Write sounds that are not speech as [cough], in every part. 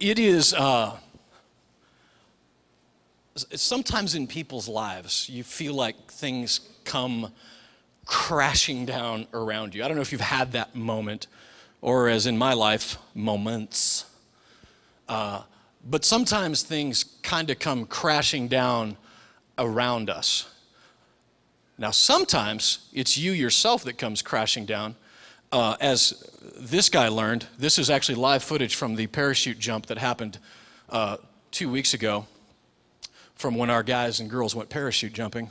it is uh, sometimes in people's lives, you feel like things come crashing down around you. I don't know if you've had that moment, or as in my life, moments. Uh, but sometimes things kind of come crashing down around us. Now, sometimes it's you yourself that comes crashing down. Uh, as this guy learned, this is actually live footage from the parachute jump that happened uh, two weeks ago from when our guys and girls went parachute jumping.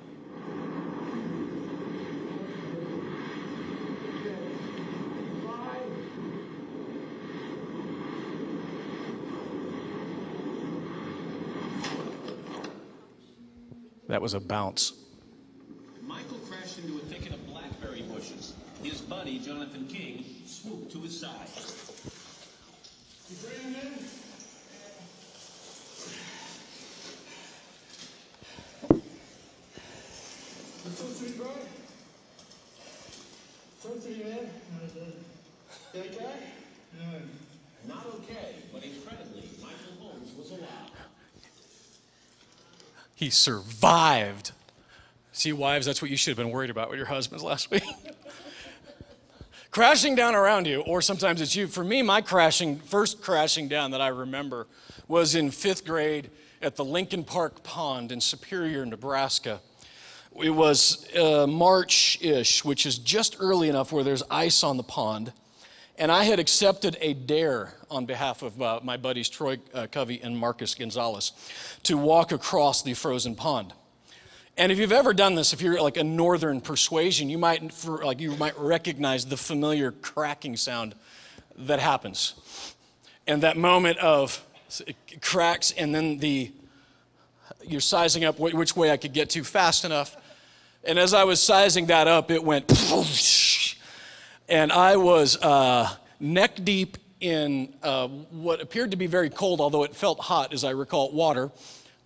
That was a bounce. Michael crashed into a thicket of blackberry bushes. His buddy, Jonathan King, swooped to his side. Not okay, but incredibly, Michael Holmes was alive. He survived. See, wives, that's what you should have been worried about with your husbands last week. [laughs] crashing down around you, or sometimes it's you. For me, my crashing, first crashing down that I remember was in fifth grade at the Lincoln Park Pond in Superior, Nebraska. It was uh, March ish, which is just early enough where there's ice on the pond. And I had accepted a dare on behalf of uh, my buddies Troy uh, Covey and Marcus Gonzalez to walk across the frozen pond. And if you've ever done this, if you're like a northern persuasion, you might for, like you might recognize the familiar cracking sound that happens. And that moment of cracks and then the you're sizing up which way I could get to fast enough. And as I was sizing that up, it went [laughs] and I was uh, neck deep in uh, what appeared to be very cold, although it felt hot, as I recall, water.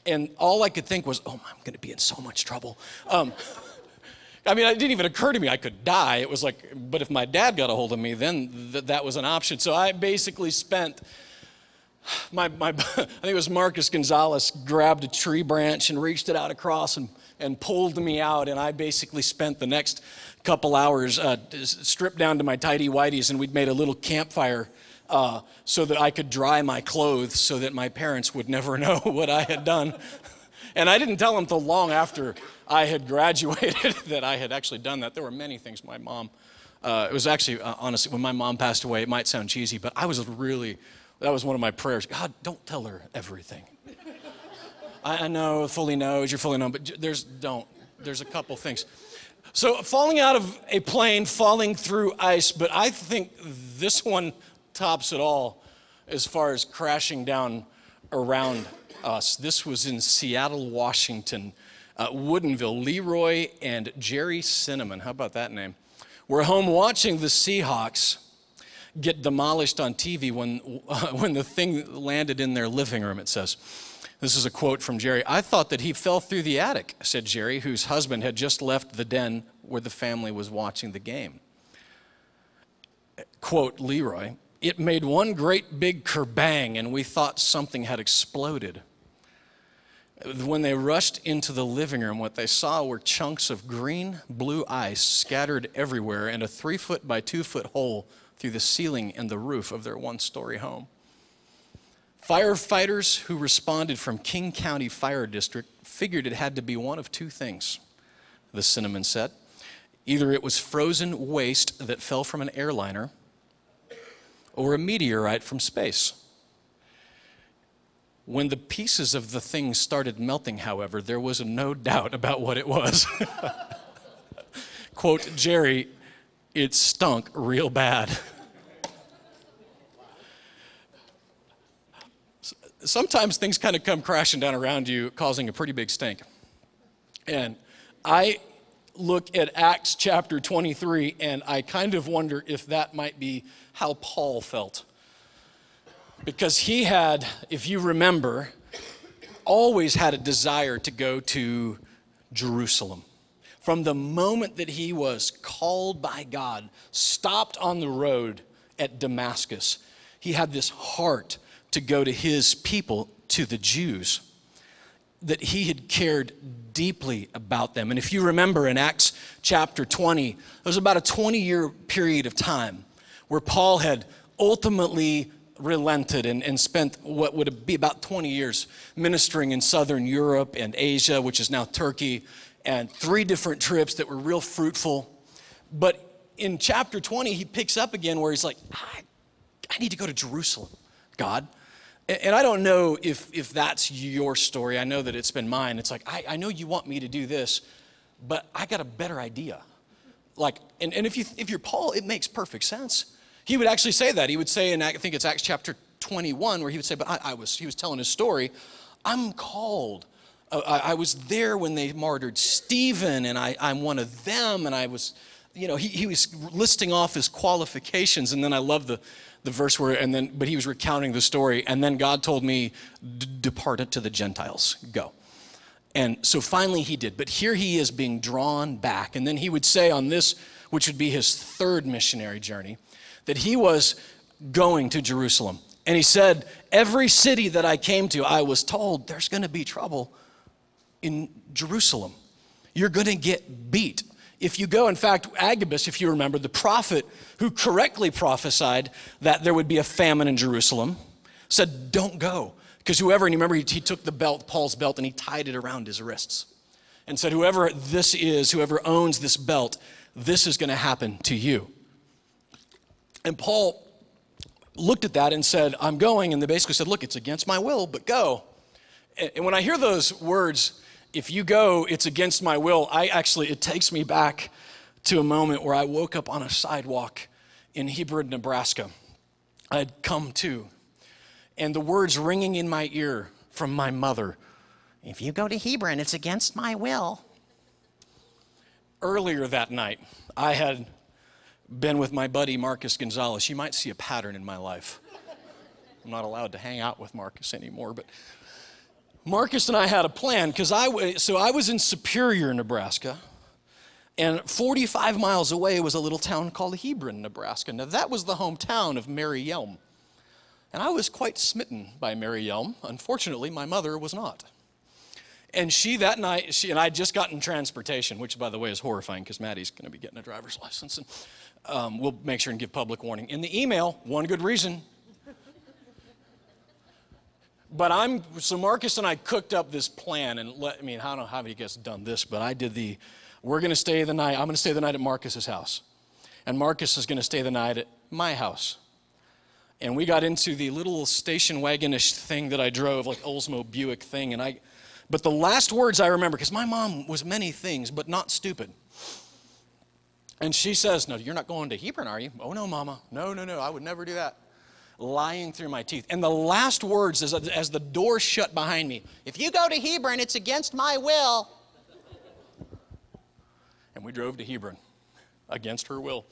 And all I could think was, oh, I'm going to be in so much trouble. Um, I mean, it didn't even occur to me I could die. It was like, but if my dad got a hold of me, then th- that was an option. So I basically spent my, my, [laughs] I think it was Marcus Gonzalez grabbed a tree branch and reached it out across and, and pulled me out. And I basically spent the next couple hours uh, stripped down to my tidy whities, and we'd made a little campfire uh, so that I could dry my clothes so that my parents would never [laughs] know what I had done. and I didn't tell them until long after I had graduated [laughs] that I had actually done that. There were many things my mom, uh, it was actually, uh, honestly, when my mom passed away, it might sound cheesy, but I was really, that was one of my prayers. God, don't tell her everything. [laughs] I, I know, fully knows, you're fully known, but there's, don't. There's a couple things. So, falling out of a plane, falling through ice, but I think this one tops it all as far as crashing down around us. This was in Seattle, Washington. Uh, Leroy and Jerry Cinnamon. How about that name? We're home watching the Seahawks get demolished on TV when, [laughs] when the thing landed in their living room, it says. This is a quote from Jerry. I thought that he fell through the attic, said Jerry, whose husband had just left the den where the family was watching the game. Quote Leroy, it made one great big kerbang, and we thought something had exploded. When they rushed into the living room, what they saw were chunks of green blue ice scattered everywhere and a three foot by two foot hole through the ceiling and the roof of their one story home. Firefighters who responded from King County Fire District figured it had to be one of two things, the cinnamon said. Either it was frozen waste that fell from an airliner or a meteorite from space. When the pieces of the thing started melting, however, there was no doubt about what it was. [laughs] Quote, Jerry, it stunk real bad. [laughs] Sometimes things kind of come crashing down around you, causing a pretty big stink. And I look at Acts chapter 23, and I kind of wonder if that might be how Paul felt. Because he had, if you remember, always had a desire to go to Jerusalem. From the moment that he was called by God, stopped on the road at Damascus, he had this heart to go to his people, to the Jews that he had cared deeply about them. And if you remember in Acts chapter 20, there was about a 20 year period of time where Paul had ultimately relented and, and spent what would be about 20 years ministering in southern Europe and Asia, which is now Turkey, and three different trips that were real fruitful. But in chapter 20, he picks up again where he's like, I, I need to go to Jerusalem, God. And I don't know if, if that's your story. I know that it's been mine. It's like, I, I know you want me to do this, but I got a better idea. Like, and, and if, you, if you're Paul, it makes perfect sense. He would actually say that. He would say in, I think it's Acts chapter 21, where he would say, but I, I was, he was telling his story, I'm called. I, I, was there when they martyred Stephen, and I, I'm one of them, and I was, you know, he, he was listing off his qualifications, and then I love the, the verse where, and then, but he was recounting the story, and then God told me, depart it to the Gentiles, go. And so finally he did. But here he is being drawn back. And then he would say on this, which would be his third missionary journey, that he was going to Jerusalem. And he said, Every city that I came to, I was told there's going to be trouble in Jerusalem. You're going to get beat. If you go, in fact, Agabus, if you remember, the prophet who correctly prophesied that there would be a famine in Jerusalem, said, Don't go. Because whoever, and you remember, he, he took the belt, Paul's belt, and he tied it around his wrists and said, Whoever this is, whoever owns this belt, this is going to happen to you. And Paul looked at that and said, I'm going. And they basically said, Look, it's against my will, but go. And when I hear those words, if you go, it's against my will, I actually, it takes me back to a moment where I woke up on a sidewalk in Hebron, Nebraska. I had come to, and the words ringing in my ear from my mother If you go to Hebron, it's against my will. Earlier that night, I had been with my buddy Marcus Gonzalez. You might see a pattern in my life. I'm not allowed to hang out with Marcus anymore, but Marcus and I had a plan because I so I was in Superior, Nebraska, and 45 miles away was a little town called Hebron, Nebraska. Now that was the hometown of Mary Yelm, and I was quite smitten by Mary Yelm. Unfortunately, my mother was not. And she that night, she and I had just gotten transportation, which by the way is horrifying because Maddie's going to be getting a driver's license, and um, we'll make sure and give public warning. In the email, one good reason but I'm so Marcus and I cooked up this plan, and let, I mean, I don't know how many guys done this, but I did the. We're to stay the night. I'm to stay the night at Marcus's house, and Marcus is to stay the night at my house. And we got into the little station wagonish thing that I drove, like Oldsmo Buick thing, and I. But the last words I remember, because my mom was many things, but not stupid. And she says, "No, you're not going to Hebron, are you?" "Oh no, Mama. No, no, no. I would never do that." Lying through my teeth. And the last words as, as the door shut behind me if you go to Hebron, it's against my will. And we drove to Hebron against her will.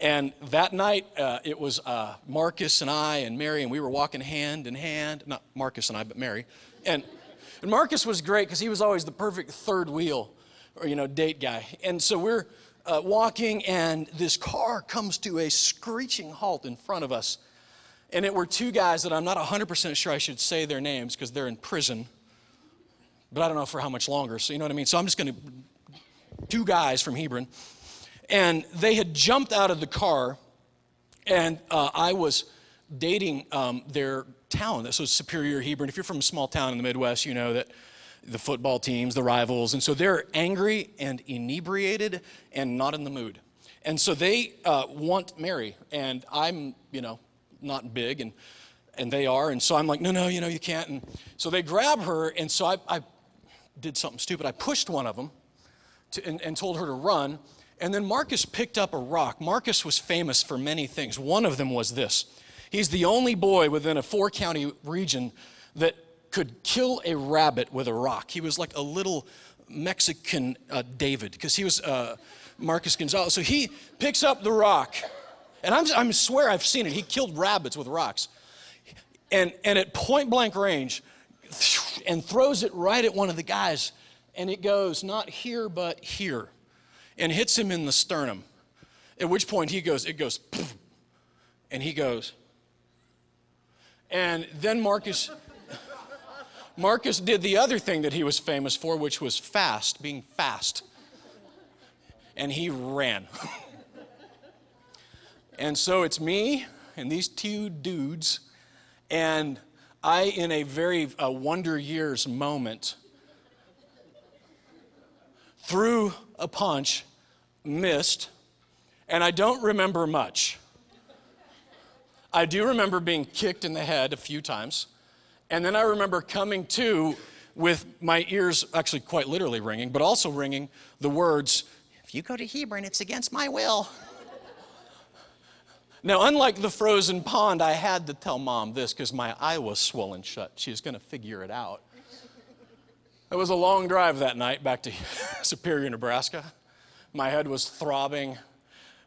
And that night, uh, it was uh, Marcus and I and Mary, and we were walking hand in hand. Not Marcus and I, but Mary. And, and Marcus was great because he was always the perfect third wheel or, you know, date guy. And so we're uh, walking, and this car comes to a screeching halt in front of us. And it were two guys that I'm not 100% sure I should say their names because they're in prison. but I don't know for how much longer. So, you know what I mean? So, I'm just going to, two guys from Hebron, and they had jumped out of the car, and uh, I was dating um, their town. This was Superior Hebron. If you're from a small town in the Midwest, you know that the football teams, the rivals, and so they're angry and inebriated and not in the mood. And so they uh, want Mary, and I'm, you know, not big, and and they are, and so I'm like, no, no, you know, you can't. And so they grab her, and so I, I did something stupid. I pushed one of them to, and, and told her to run. And then Marcus picked up a rock. Marcus was famous for many things. One of them was this he's the only boy within a four county region that could kill a rabbit with a rock. He was like a little Mexican uh, David because he was uh, Marcus Gonzalez. So he picks up the rock, and I'm, I swear I've seen it. He killed rabbits with rocks. And, and at point blank range, and throws it right at one of the guys, and it goes not here, but here, and hits him in the sternum. At which point he goes, it goes, and he goes. And then Marcus, Marcus did the other thing that he was famous for, which was fast, being fast. And he ran. [laughs] and so it's me and these two dudes, and I, in a very uh, wonder years moment, threw a punch, missed, and I don't remember much. I do remember being kicked in the head a few times, and then I remember coming to with my ears actually quite literally ringing, but also ringing the words, If you go to Hebron, it's against my will. Now, unlike the frozen pond, I had to tell mom this because my eye was swollen shut. She was going to figure it out. It was a long drive that night back to [laughs] Superior, Nebraska. My head was throbbing,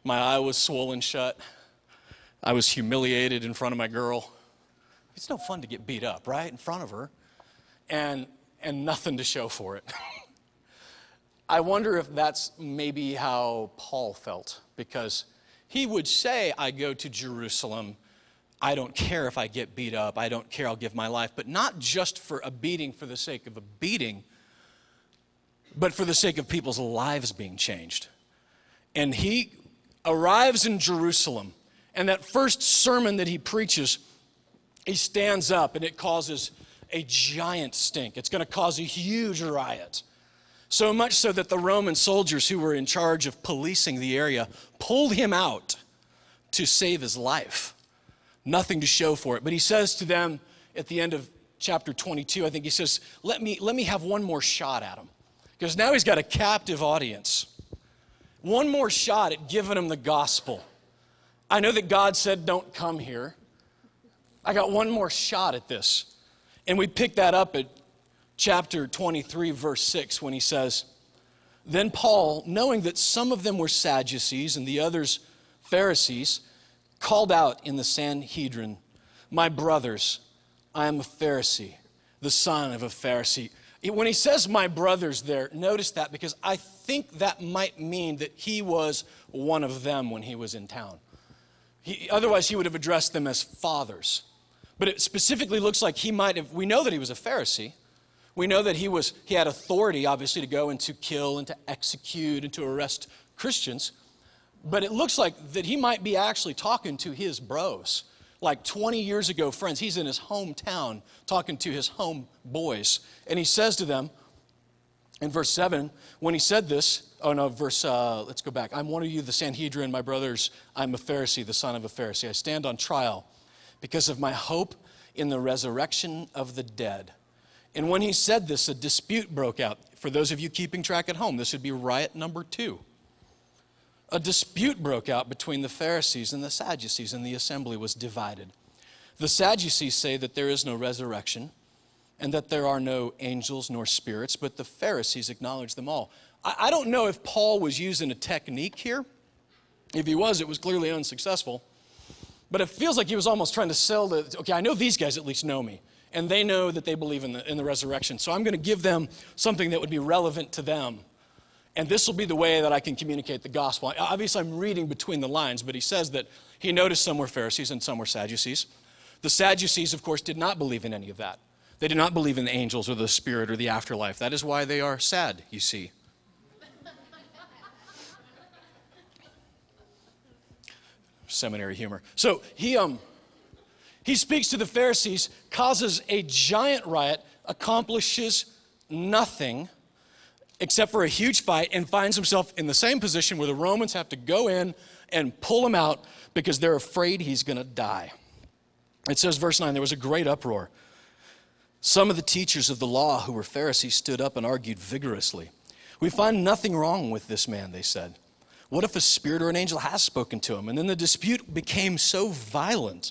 my eye was swollen shut. I was humiliated in front of my girl. It's no fun to get beat up, right? In front of her. And, and nothing to show for it. [laughs] I wonder if that's maybe how Paul felt because he would say, I go to Jerusalem. I don't care if I get beat up. I don't care. I'll give my life. But not just for a beating for the sake of a beating, but for the sake of people's lives being changed. And he arrives in Jerusalem, and that first sermon that he preaches, he stands up and it causes a giant stink. It's going to cause a huge riot. So much so that the Roman soldiers who were in charge of policing the area pulled him out to save his life. Nothing to show for it. But he says to them at the end of chapter 22, I think he says, Let me, let me have one more shot at him. Because now he's got a captive audience. One more shot at giving him the gospel. I know that God said, Don't come here. I got one more shot at this. And we pick that up at chapter 23, verse 6, when he says, Then Paul, knowing that some of them were Sadducees and the others Pharisees, called out in the Sanhedrin, My brothers, I am a Pharisee, the son of a Pharisee. When he says my brothers there, notice that because I think that might mean that he was one of them when he was in town. He, otherwise, he would have addressed them as fathers. But it specifically looks like he might have, we know that he was a Pharisee. We know that he, was, he had authority, obviously, to go and to kill and to execute and to arrest Christians. But it looks like that he might be actually talking to his bros. Like 20 years ago, friends, he's in his hometown talking to his home boys. And he says to them in verse 7, when he said this, oh no, verse, uh, let's go back. I'm one of you, the Sanhedrin, my brothers. I'm a Pharisee, the son of a Pharisee. I stand on trial because of my hope in the resurrection of the dead. And when he said this, a dispute broke out. For those of you keeping track at home, this would be riot number two. A dispute broke out between the Pharisees and the Sadducees, and the assembly was divided. The Sadducees say that there is no resurrection and that there are no angels nor spirits, but the Pharisees acknowledge them all. I, don't know if Paul was using a technique here. If he was, it was clearly unsuccessful. But it feels like he was almost trying to sell the okay, I know these guys at least know me and they know that they believe in the, in the resurrection. So I'm going to give them something that would be relevant to them. And this will be the way that I can communicate the gospel. Obviously, I'm reading between the lines, but he says that he noticed some were Pharisees and some were Sadducees. The Sadducees, of course, did not believe in any of that. They did not believe in the angels or the spirit or the afterlife. That is why they are sad, you see. Seminary humor. So he um he speaks to the Pharisees, causes a giant riot, accomplishes nothing except for a huge fight, and finds himself in the same position where the Romans have to go in and pull him out because they're afraid he's going to die. It says, verse 9, there was a great uproar. Some of the teachers of the law who were Pharisees stood up and argued vigorously. We find nothing wrong with this man, they said. What if a spirit or an angel has spoken to him? And then the dispute became so violent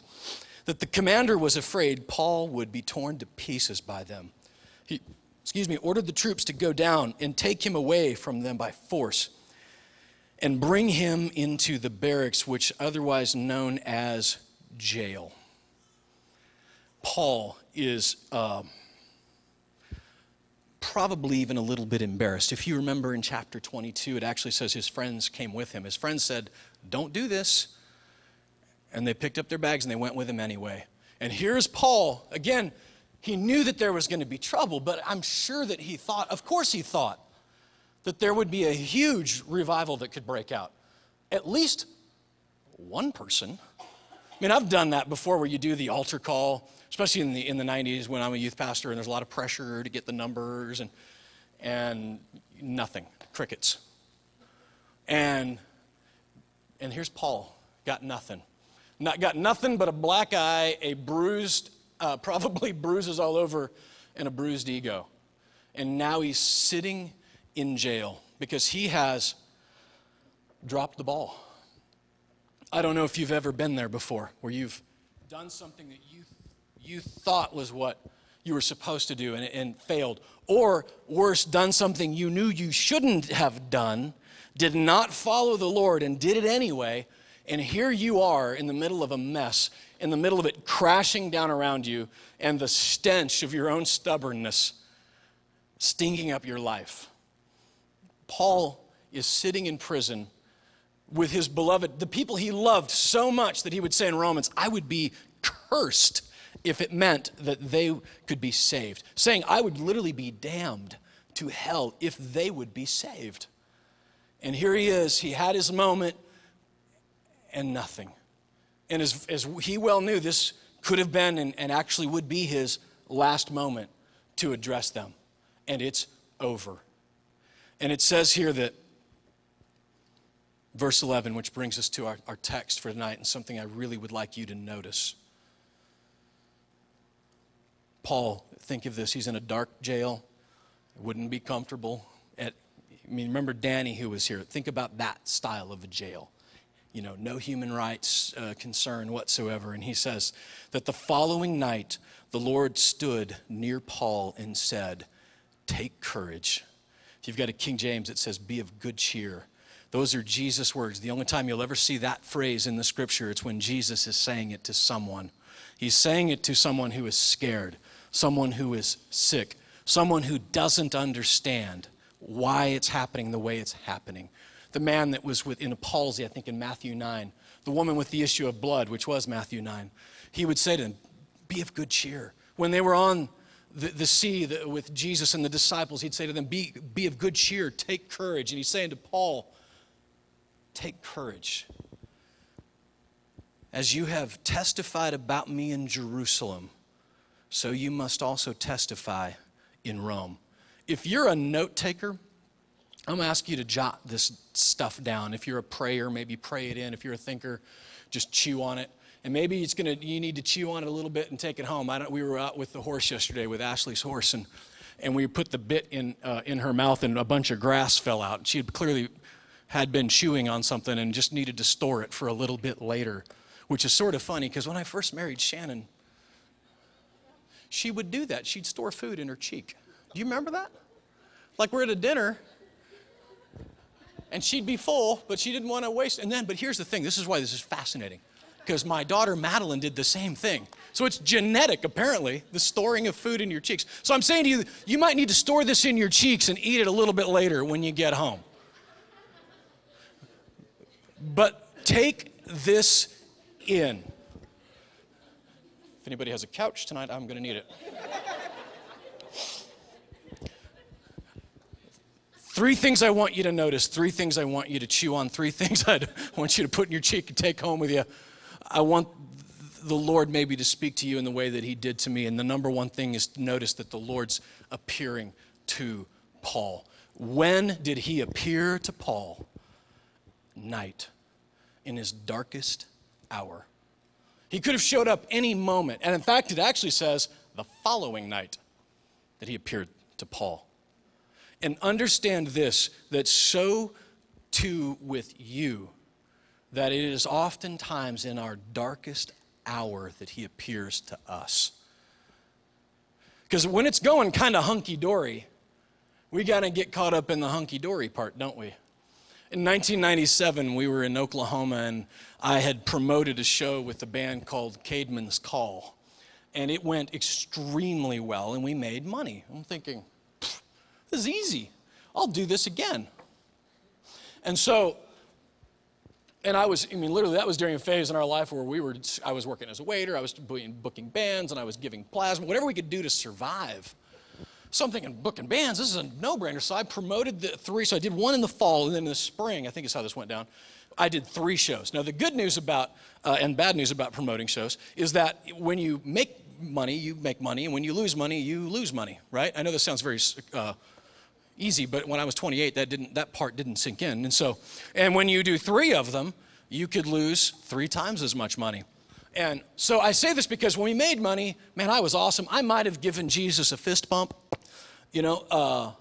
that the commander was afraid Paul would be torn to pieces by them. He, excuse me, ordered the troops to go down and take him away from them by force and bring him into the barracks, which otherwise known as jail. Paul is uh, probably even a little bit embarrassed. If you remember in chapter 22, it actually says his friends came with him. His friends said, Don't do this. And they picked up their bags and they went with him anyway. And here's Paul. Again, he knew that there was going to be trouble, but I'm sure that he thought, of course, he thought that there would be a huge revival that could break out. At least one person. I mean, I've done that before where you do the altar call especially in the, in the 90s when I'm a youth pastor and there's a lot of pressure to get the numbers and, and nothing, crickets. And, and here's Paul, got nothing. Not, got nothing but a black eye, a bruised, uh, [laughs] probably bruises all over, and a bruised ego. And now he's sitting in jail because he has dropped the ball. I don't know if you've ever been there before where you've done something that you you thought was what you were supposed to do and, and failed. Or worse, done something you knew you shouldn't have done, did not follow the Lord, and did it anyway. And here you are in the middle of a mess, in the middle of it crashing down around you, and the stench of your own stubbornness stinking up your life. Paul is sitting in prison with his beloved, the people he loved so much that he would say in Romans, I would be cursed if it meant that they could be saved, saying, I would literally be damned to hell if they would be saved. And here he is, he had his moment and nothing. And as, as he well knew, this could have been and, and actually would be his last moment to address them. And it's over. And it says here that verse 11, which brings us to our, our text for tonight, and something I really would like you to notice. Paul, think of this. He's in a dark jail. Wouldn't be comfortable. At, I mean, remember Danny who was here. Think about that style of a jail. You know, no human rights uh, concern whatsoever. And he says that the following night, the Lord stood near Paul and said, Take courage. If you've got a King James, it says, Be of good cheer. Those are Jesus' words. The only time you'll ever see that phrase in the scripture, it's when Jesus is saying it to someone. He's saying it to someone who is scared someone who is sick, someone who doesn't understand why it's happening the way it's happening. The man that was with, in a palsy, I think in Matthew 9, the woman with the issue of blood, which was Matthew 9, he would say to them, Be of good cheer. When they were on the, the sea the, with Jesus and the disciples, he'd say to them, be, be of good cheer, take courage. And he's saying to Paul, Take courage. As you have testified about me in Jerusalem, so you must also testify in Rome. If you're a note taker, I'm gonna ask you to jot this stuff down. If you're a prayer, maybe pray it in. If you're a thinker, just chew on it. And maybe it's gonna you need to chew on it a little bit and take it home. I don't, we were out with the horse yesterday with Ashley's horse, and and we put the bit in uh, in her mouth, and a bunch of grass fell out. She had clearly had been chewing on something and just needed to store it for a little bit later, which is sort of funny because when I first married Shannon, she would do that. She'd store food in her cheek. Do you remember that? Like we're at a dinner and she'd be full, but she didn't want to waste. And then, but here's the thing this is why this is fascinating. Because my daughter Madeline did the same thing. So it's genetic, apparently, the storing of food in your cheeks. So I'm saying to you, you might need to store this in your cheeks and eat it a little bit later when you get home. But take this in. If anybody has a couch tonight, I'm going to need it. Three things I want you to notice, three things I want you to chew on, three [laughs] things I want you to put in your cheek and take home with you. I want the Lord maybe to speak to you in the way that He did to me. And the number one thing is notice that the Lord's appearing to Paul. When did He appear to Paul? Night, in his darkest hour. He could have showed up any moment. And in fact, it actually says the following night that He appeared to Paul. And understand this that so too with you, that it is oftentimes in our darkest hour that he appears to us. Because when it's going kind of hunky dory, we got to get caught up in the hunky dory part, don't we? In 1997, we were in Oklahoma, and I had promoted a show with a band called Caedmon's Call. And it went extremely well, and we made money. I'm thinking, this is easy. I'll do this again. And so and I was, I mean, literally, that was during a phase in our life where we were, I was working as a waiter, I was booking bands, and I was giving plasma, whatever we could do to survive. So I'm thinking, booking bands, this is a no brainer. So I promoted the three. So I did one in the fall, and then in the spring, I think is how this went down. I did three shows. Now, the good news about, uh, and bad news about promoting shows, is that when you make money, you make money, and when you lose money, you lose money, right? I know this sounds very uh, easy, but when I was 28, that didn't that part didn't sink in. And so, and when you do three of them, you could lose three times as much money. And so I say this because when we made money, man, I was awesome. I might have given Jesus a fist bump, you know, uh,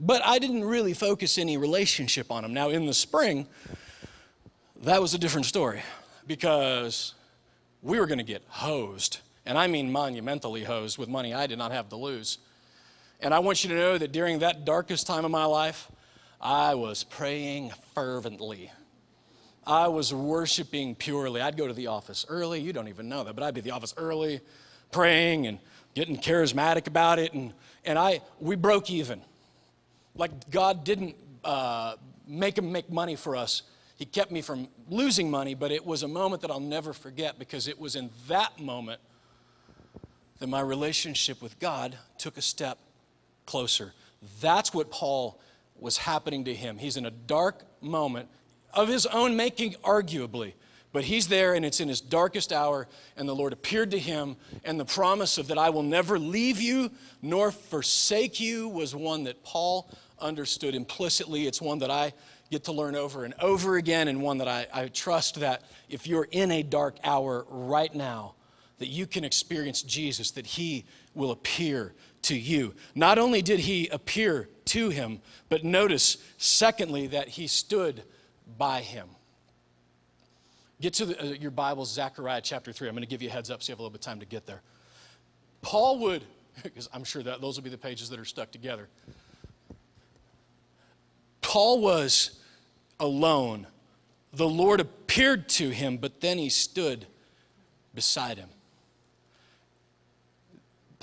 but I didn't really focus any relationship on him. Now, in the spring, that was a different story because we were going to get hosed. And I mean monumentally hosed with money I did not have to lose. And I want you to know that during that darkest time of my life, I was praying fervently. I was worshiping purely. I'd go to the office early. You don't even know that, but I'd be at the office early, praying and getting charismatic about it. And, and I, we broke even. Like God didn't uh, make him make money for us. He kept me from losing money, but it was a moment that I'll never forget because it was in that moment that my relationship with God took a step closer. That's what Paul was happening to him. He's in a dark moment of his own making, arguably. But he's there and it's in his darkest hour, and the Lord appeared to him, and the promise of that I will never leave you nor forsake you was one that Paul understood implicitly. It's one that I get to learn over and over again, and one that I, I trust that if you're in a dark hour right now, that you can experience Jesus, that he will appear to you. Not only did he appear to him, but notice, secondly, that he stood by him. Get to the, uh, your Bibles, Zechariah chapter 3. I'm going to give you a heads up so you have a little bit of time to get there. Paul would, [laughs] because I'm sure that those will be the pages that are stuck together. Paul was alone. The Lord appeared to him, but then he stood beside him.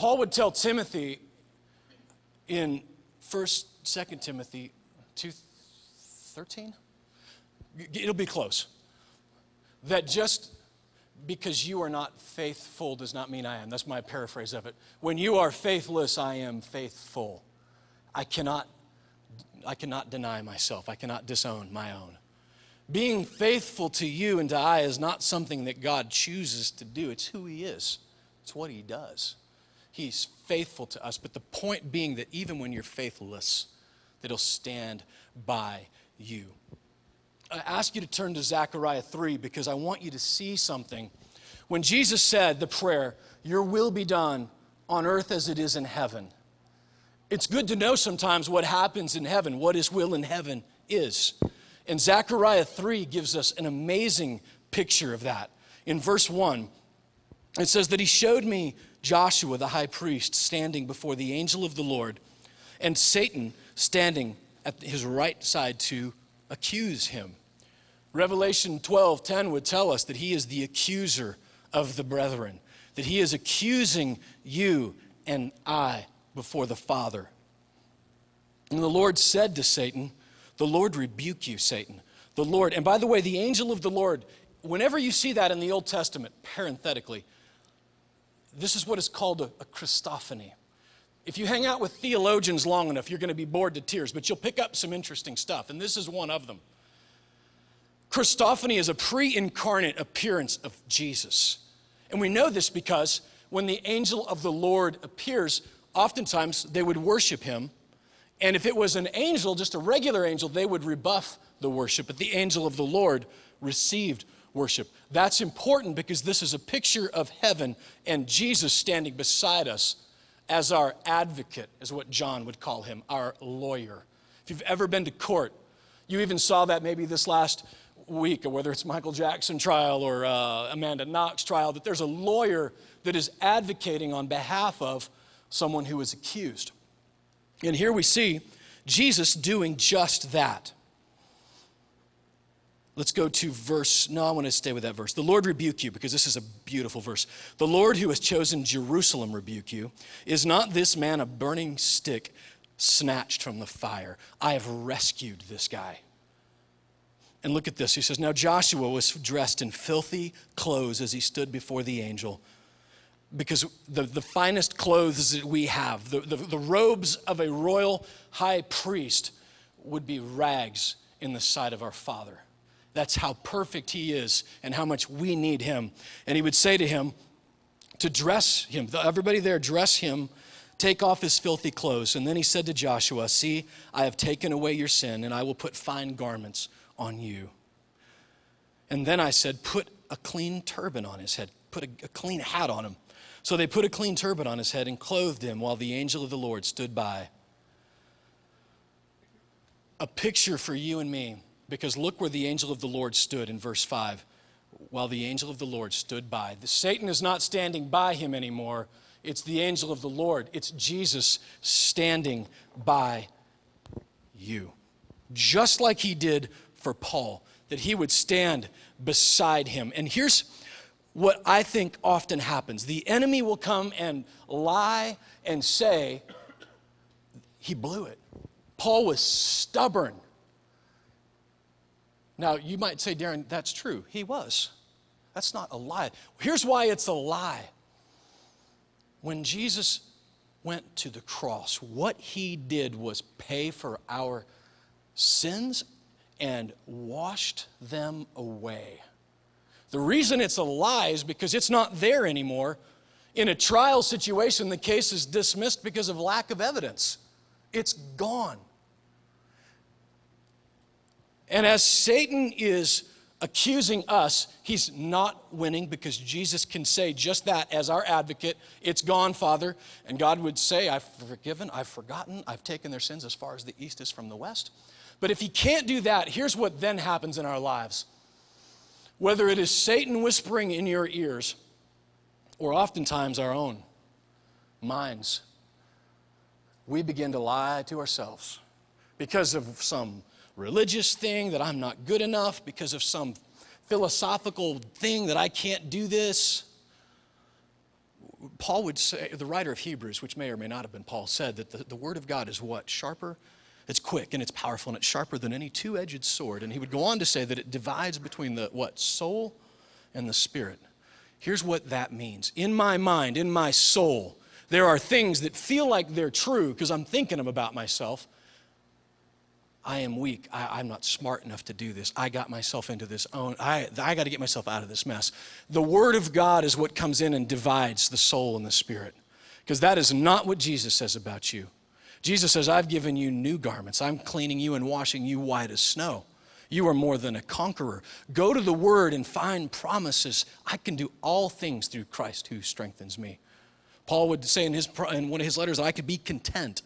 Paul would tell Timothy in 1st, 2nd Timothy 2:13 it'll be close. That just because you are not faithful does not mean I am. That's my paraphrase of it. When you are faithless, I am faithful. I cannot, I cannot deny myself. I cannot disown my own. Being faithful to you and to I is not something that God chooses to do. It's who He is. It's what He does. He's faithful to us. But the point being that even when you're faithless, that He'll stand by you. I ask you to turn to Zechariah 3 because I want you to see something. When Jesus said the prayer, Your will be done on earth as it is in heaven, it's good to know sometimes what happens in heaven, what His will in heaven is. And Zechariah 3 gives us an amazing picture of that. In verse 1, it says that He showed me Joshua the high priest standing before the angel of the Lord, and Satan standing at his right side to accuse him. Revelation 12 10 would tell us that he is the accuser of the brethren, that he is accusing you and I before the Father. And the Lord said to Satan, The Lord rebuke you, Satan. The Lord, and by the way, the angel of the Lord, whenever you see that in the Old Testament, parenthetically, this is what is called a, a Christophany. If you hang out with theologians long enough, you're going to be bored to tears, but you'll pick up some interesting stuff, and this is one of them. Christophany is a pre incarnate appearance of Jesus. And we know this because when the angel of the Lord appears, oftentimes they would worship him. And if it was an angel, just a regular angel, they would rebuff the worship. But the angel of the Lord received worship. That's important because this is a picture of heaven and Jesus standing beside us as our advocate, is what John would call him, our lawyer. If you've ever been to court, you even saw that maybe this last week, whether it's Michael Jackson trial or uh, Amanda Knox trial, that there's a lawyer that is advocating on behalf of someone who is accused. And here we see Jesus doing just that. Let's go to verse. No, I want to stay with that verse. The Lord rebuke you, because this is a beautiful verse. The Lord who has chosen Jerusalem rebuke you. Is not this man a burning stick snatched from the fire? I have rescued this guy. And look at this. He says, Now Joshua was dressed in filthy clothes as he stood before the angel. Because the, the finest clothes that we have, the, the, the robes of a royal high priest, would be rags in the sight of our Father. That's how perfect he is and how much we need him. And he would say to him, to dress him, everybody there, dress him, take off his filthy clothes. And then he said to Joshua, See, I have taken away your sin, and I will put fine garments on you. And then I said, Put a clean turban on his head, put a, a, clean hat on him. So they put a clean turban on his head and clothed him while the angel of the Lord stood by. A picture for you and me, because look where the angel of the Lord stood in verse 5. While the angel of the Lord stood by. The, Satan is not standing by him anymore. It's the angel of the Lord. It's Jesus standing by you. Just like he did for Paul, that he would stand beside him. And here's what I think often happens the enemy will come and lie and say, he blew it. Paul was stubborn. Now, you might say, Darren, that's true. He was. That's not a lie. Here's why it's a lie. When Jesus went to the cross, what he did was pay for our sins and washed them away. The reason it's a lie is because it's not there anymore. In a trial situation, the case is dismissed because of lack of evidence. It's gone. And as Satan is accusing us, he's not winning because Jesus can say just that as our advocate. It's gone, Father. And God would say, I've forgiven, I've forgotten, I've taken their sins as far as the east is from the west. But if he can't do that, here's what then happens in our lives. Whether it is Satan whispering in your ears, or oftentimes our own minds, we begin to lie to ourselves because of some religious thing that I'm not good enough, because of some philosophical thing that I can't do this. Paul would say, the writer of Hebrews, which may or may not have been Paul, said that the, the Word of God is what? Sharper it's quick and it's powerful and it's sharper than any two-edged sword. And he would go on to say that it divides between the what? Soul and the spirit. Here's what that means. In my mind, in my soul, there are things that feel like they're true because I'm thinking them about myself. I am weak. I, am not smart enough to do this. I got myself into this own. I, I got to get myself out of this mess. The Word of God is what comes in and divides the soul and the spirit because that is not what Jesus says about you. Jesus says, I've given you new garments. I'm cleaning you and washing you white as snow. You are more than a conqueror. Go to the word and find promises. I can do all things through Christ who strengthens me. Paul would say in, his, in one of his letters, I could be content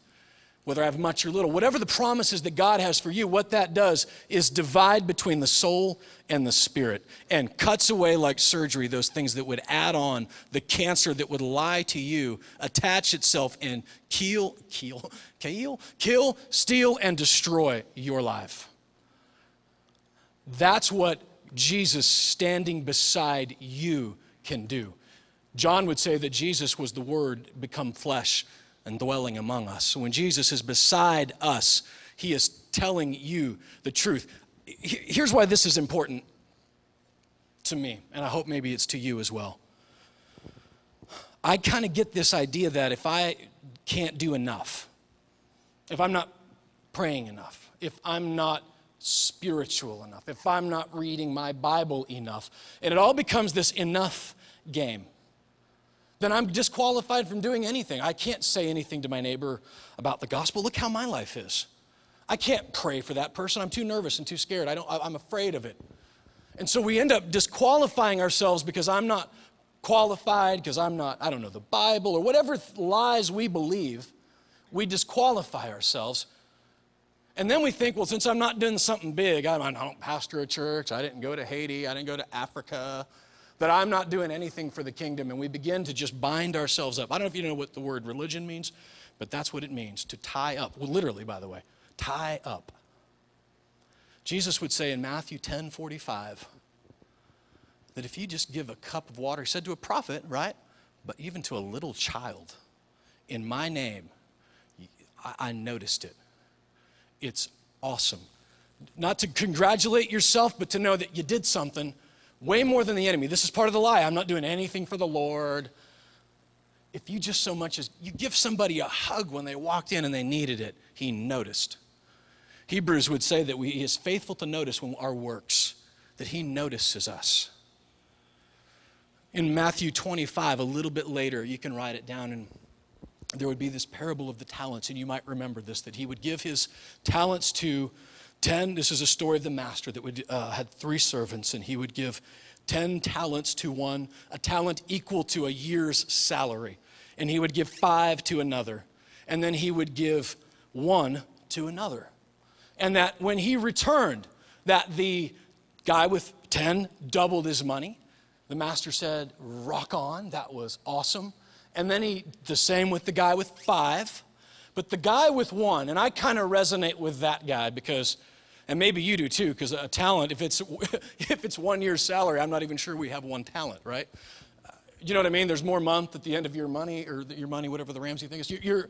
whether I have much or little. Whatever the promises that God has for you, what that does is divide between the soul and the spirit and cuts away like surgery those things that would add on the cancer that would lie to you, attach itself and kill, kill, [laughs] kill, kill, steal, and destroy your life. That's what Jesus standing beside you can do. John would say that Jesus was the Word become flesh and dwelling among us. When Jesus is beside us, he is telling you the truth. Here's why this is important to me, and I hope maybe it's to you as well. I kind of get this idea that if I can't do enough, if I'm not praying enough, if I'm not spiritual enough, if I'm not reading my Bible enough, and it all becomes this enough game, then I'm disqualified from doing anything. I can't say anything to my neighbor about the gospel. Look how my life is. I can't pray for that person. I'm too nervous and too scared. I don't, I'm afraid of it. And so we end up disqualifying ourselves because I'm not qualified, because I'm not, I don't know, the Bible or whatever lies we believe. We disqualify ourselves. And then we think, well, since I'm not doing something big, I don't pastor a church, I didn't go to Haiti, I didn't go to Africa, that I'm not doing anything for the kingdom. And we begin to just bind ourselves up. I don't know if you know what the word religion means, but that's what it means to tie up. Well, literally, by the way, tie up. Jesus would say in Matthew 10 45 that if you just give a cup of water, he said to a prophet, right? But even to a little child, in my name, I, noticed it. It's awesome. Not to congratulate yourself, but to know that you did something way more than the enemy. This is part of the lie. I'm not doing anything for the Lord. If you just so much as you give somebody a hug when they walked in and they needed it, he noticed. Hebrews would say that we, he is faithful to notice when our works, that he notices us. In Matthew 25, a little bit later, you can write it down, and there would be this parable of the talents, and you might remember this that he would give his talents to 10. This is a story of the master that would, uh, had three servants, and he would give 10 talents to one, a talent equal to a year's salary. And he would give five to another, and then he would give one to another and that when he returned, that the guy with 10 doubled his money. The master said, Rock on, that was awesome. And then he, the same with the guy with five. But the guy with one, and I kind of resonate with that guy because, and maybe you do too, because a talent, if it's, [laughs] if it's one year's salary, I'm not even sure we have one talent, right? You know what I mean? There's more month at the end of your money, or your money, whatever the Ramsey thing is. You're,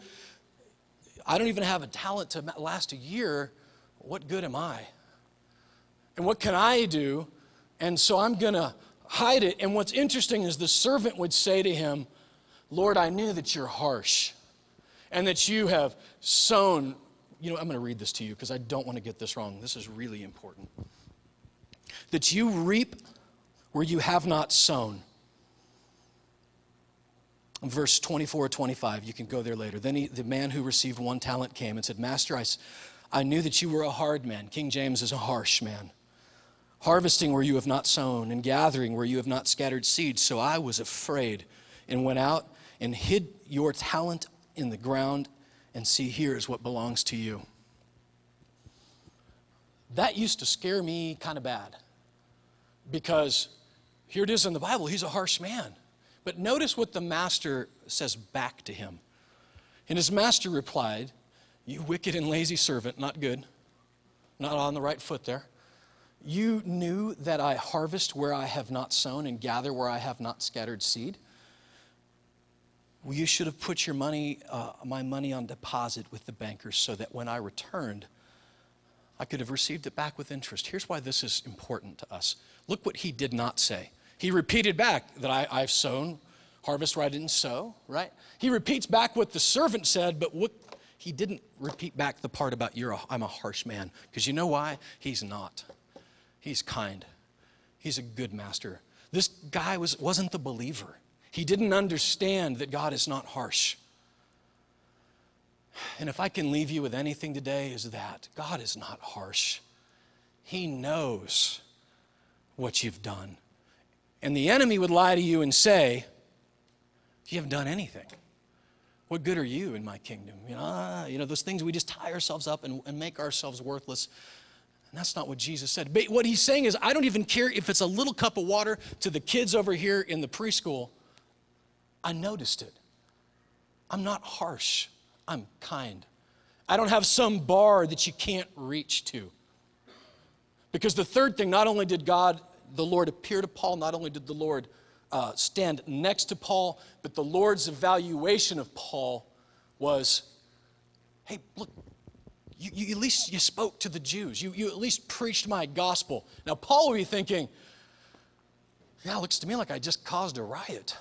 I don't even have a talent to last a year what good am I? And what can I do? And so I'm going to hide it. And what's interesting is the servant would say to him, Lord, I knew that you're harsh and that you have sown. You know, I'm going to read this to you because I don't want to get this wrong. This is really important. That you reap where you have not sown. Verse 24 25, you can go there later. Then he, the man who received one talent came and said, Master, I, I knew that you were a hard man. King James is a harsh man. Harvesting where you have not sown, and gathering where you have not scattered seed. So I was afraid and went out and hid your talent in the ground, and see, here is what belongs to you. That used to scare me kind of bad because here it is in the Bible, he's a harsh man. But notice what the master says back to him. And his master replied, you wicked and lazy servant, not good, not on the right foot there. You knew that I harvest where I have not sown and gather where I have not scattered seed. Well, you should have put your money, uh, my money on deposit with the bankers so that when I returned, I could have received it back with interest. Here's why this is important to us. Look what he did not say. He repeated back that I, I've sown, harvest where I didn't sow, right? He repeats back what the servant said, but what he didn't repeat back the part about you're a, I'm a harsh man. Because you know why? He's not. He's kind. He's a good master. This guy was, wasn't the believer. He didn't understand that God is not harsh. And if I can leave you with anything today, is that God is not harsh. He knows what you've done. And the enemy would lie to you and say, You haven't done anything. What good are you in my kingdom? You know, ah, you know those things we just tie ourselves up and, and make ourselves worthless. And that's not what Jesus said. But what he's saying is, I don't even care if it's a little cup of water to the kids over here in the preschool. I noticed it. I'm not harsh, I'm kind. I don't have some bar that you can't reach to. Because the third thing, not only did God, the Lord, appear to Paul, not only did the Lord uh, stand next to Paul, but the Lord's evaluation of Paul was hey, look, you, you, at least you spoke to the Jews. You, you at least preached my gospel. Now, Paul would be thinking, yeah, it looks to me like I just caused a riot.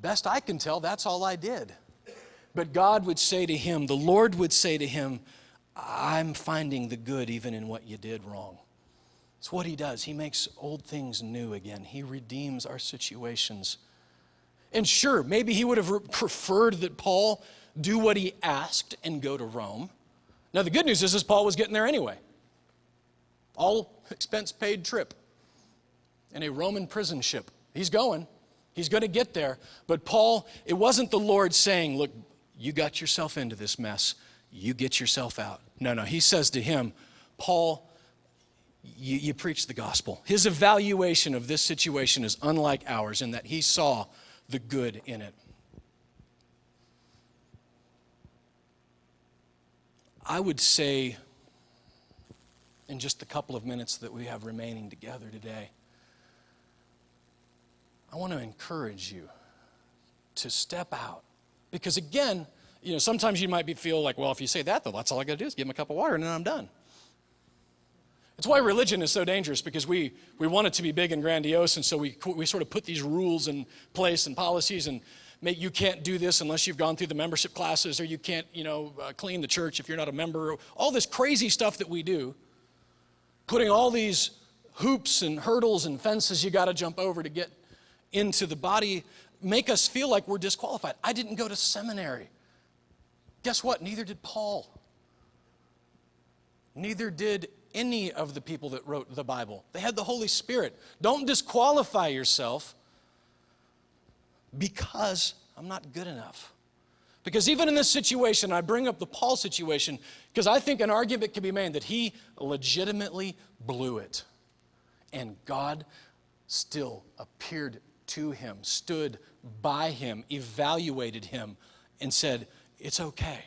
Best I can tell, that's all I did. But God would say to him, the Lord would say to him, I'm finding the good even in what you did wrong. It's what he does. He makes old things new again, he redeems our situations. And sure, maybe he would have preferred that Paul do what he asked and go to Rome. Now, the good news is, is Paul was getting there anyway. All expense paid trip in a Roman prison ship. He's going. He's going to get there. But Paul, it wasn't the Lord saying, Look, you got yourself into this mess. You get yourself out. No, no. He says to him, Paul, you, you preach the gospel. His evaluation of this situation is unlike ours in that he saw the good in it. I would say, in just the couple of minutes that we have remaining together today, I want to encourage you to step out. Because again, you know, sometimes you might be feel like, well, if you say that, though, that's all I got to do is give them a cup of water and then I'm done. It's why religion is so dangerous because we, we want it to be big and grandiose, and so we, we sort of put these rules in place and policies and make you can't do this unless you've gone through the membership classes, or you can't, you know, uh, clean the church if you're not a member. All this crazy stuff that we do, putting all these hoops and hurdles and fences you got to jump over to get into the body, make us feel like we're disqualified. I didn't go to seminary. Guess what? Neither did Paul. Neither did any of the people that wrote the Bible. They had the Holy Spirit. Don't disqualify yourself because I'm not good enough. Because even in this situation, I bring up the Paul situation because I think an argument can be made that he legitimately blew it. And God still appeared to him, stood by him, evaluated him, and said, It's okay.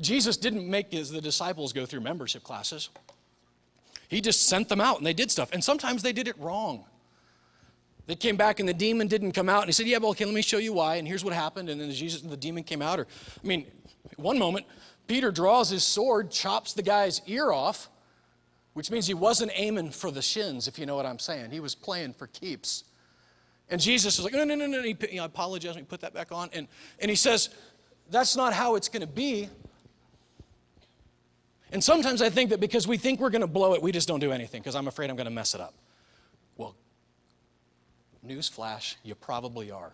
Jesus didn't make his, the disciples go through membership classes. He just sent them out and they did stuff. And sometimes they did it wrong. They came back and the demon didn't come out. And he said, Yeah, well, okay, let me show you why. And here's what happened. And then Jesus and the demon came out. Or, I mean, one moment, Peter draws his sword, chops the guy's ear off, which means he wasn't aiming for the shins, if you know what I'm saying. He was playing for keeps. And Jesus is like, No, no, no, no. He, you know, I apologize. He put that back on. And, and he says, That's not how it's going to be. And sometimes I think that because we think we're going to blow it, we just don't do anything because I'm afraid I'm going to mess it up. Well, newsflash, you probably are.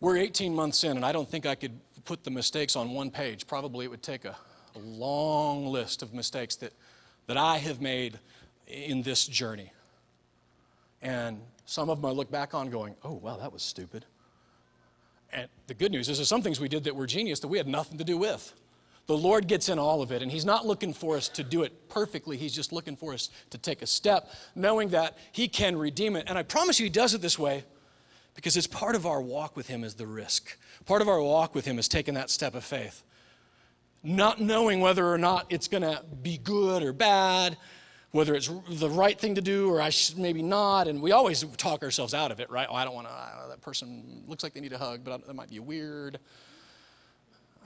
We're 18 months in, and I don't think I could put the mistakes on one page. Probably it would take a, a long list of mistakes that, that I have made in this journey. And some of them I look back on going, oh, wow, that was stupid. And the good news is there's some things we did that were genius that we had nothing to do with. The Lord gets in all of it, and He's not looking for us to do it perfectly. He's just looking for us to take a step, knowing that He can redeem it. And I promise you, He does it this way because it's part of our walk with Him is the risk. Part of our walk with Him is taking that step of faith. Not knowing whether or not it's going to be good or bad, whether it's the right thing to do or I should maybe not. And we always talk ourselves out of it, right? Oh, I don't want to, that person looks like they need a hug, but that might be weird.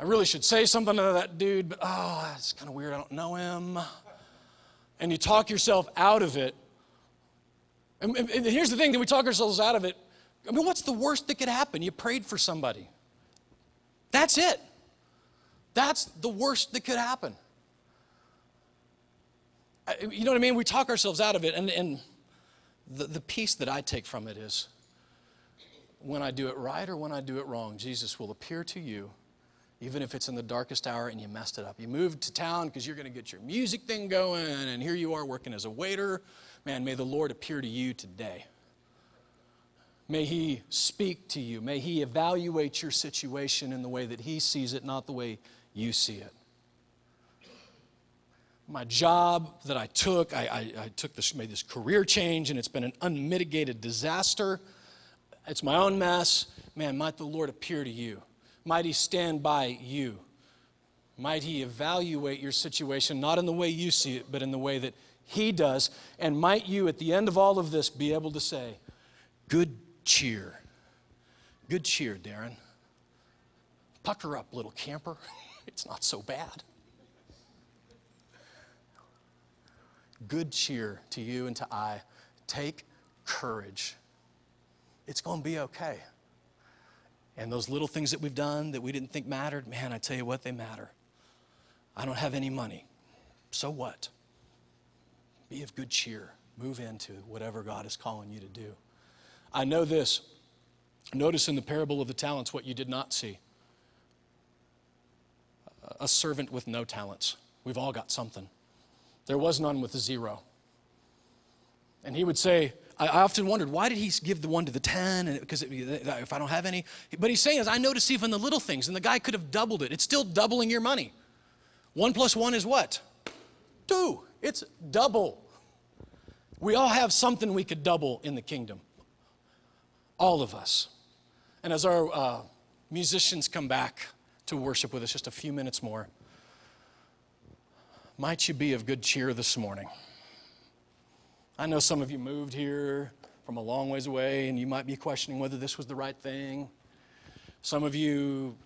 I really should say something to that dude, but oh, that's kind of weird. I don't know him. And you talk yourself out of it. And, and, and, here's the thing that we talk ourselves out of it. I mean, what's the worst that could happen? You prayed for somebody. That's it. That's the worst that could happen. You know what I mean? We talk ourselves out of it, and, and the, the peace that I take from it is when I do it right or when I do it wrong, Jesus will appear to you even if it's in the darkest hour and you messed it up. You moved to town because you're going to get your music thing going, and here you are working as a waiter. Man, may the Lord appear to you today. May He speak to you. May He evaluate your situation in the way that He sees it, not the way you see it. My job that I took, I, I, I took this, made this career change, and it's been an unmitigated disaster. It's my own mess. Man, might the Lord appear to you might He stand by you. Might He evaluate your situation, not in the way you see it, but in the way that He does. And might you, at the end of all of this, be able to say, Good cheer. Good cheer, Darren. Pucker up, little camper. [laughs] It's not so bad. Good cheer to you and to I. Take courage. It's going to be okay. And those little things that we've done that we didn't think mattered, man, I tell you what, they matter. I don't have any money. So what? Be of good cheer. Move into whatever God is calling you to do. I know this. Notice in the parable of the talents what you did not see a servant with no talents. We've all got something. There was none with zero. And he would say, I often wondered, why did he give the one to the 10? Because if I don't have any. But he's saying, is I notice even the little things, and the guy could have doubled it. It's still doubling your money. One plus one is what? Two. It's double. We all have something we could double in the kingdom. All of us. And as our uh, musicians come back to worship with us just a few minutes more, might you be of good cheer this morning? I know some of you moved here from a long ways away and you might be questioning whether this was the right thing. Some of you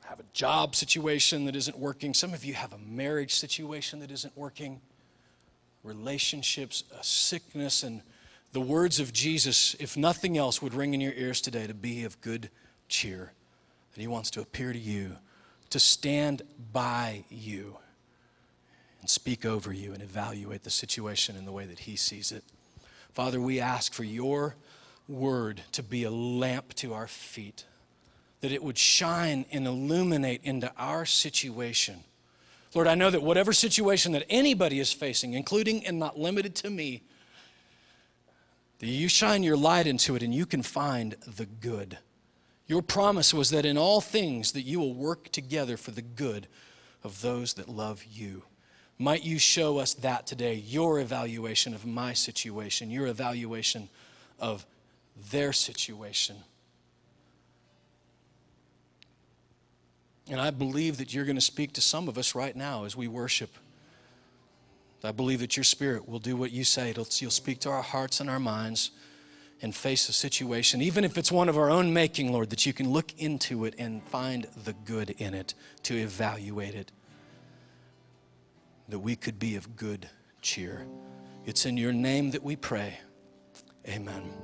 have a job situation that isn't working. Some of you have a marriage situation that isn't working. Relationships, a sickness, and the words of Jesus, if nothing else, would ring in your ears today to be of good cheer. That He wants to appear to you, to stand by you, and speak over you and evaluate the situation in the way that He sees it. Father, we ask for your word to be a lamp to our feet, that it would shine and illuminate into our situation. Lord, I know that whatever situation that anybody is facing, including and not limited to me, that you shine your light into it and you can find the good. Your promise was that in all things that you will work together for the good of those that love you. Might you show us that today, your evaluation of my situation, your evaluation of their situation. And I believe that you're going to speak to some of us right now as we worship. I believe that your spirit will do what you say. It'll, you'll speak to our hearts and our minds and face a situation, even if it's one of our own making, Lord, that you can look into it and find the good in it, to evaluate it, that we could be of good cheer. It's in your name that we pray. Amen.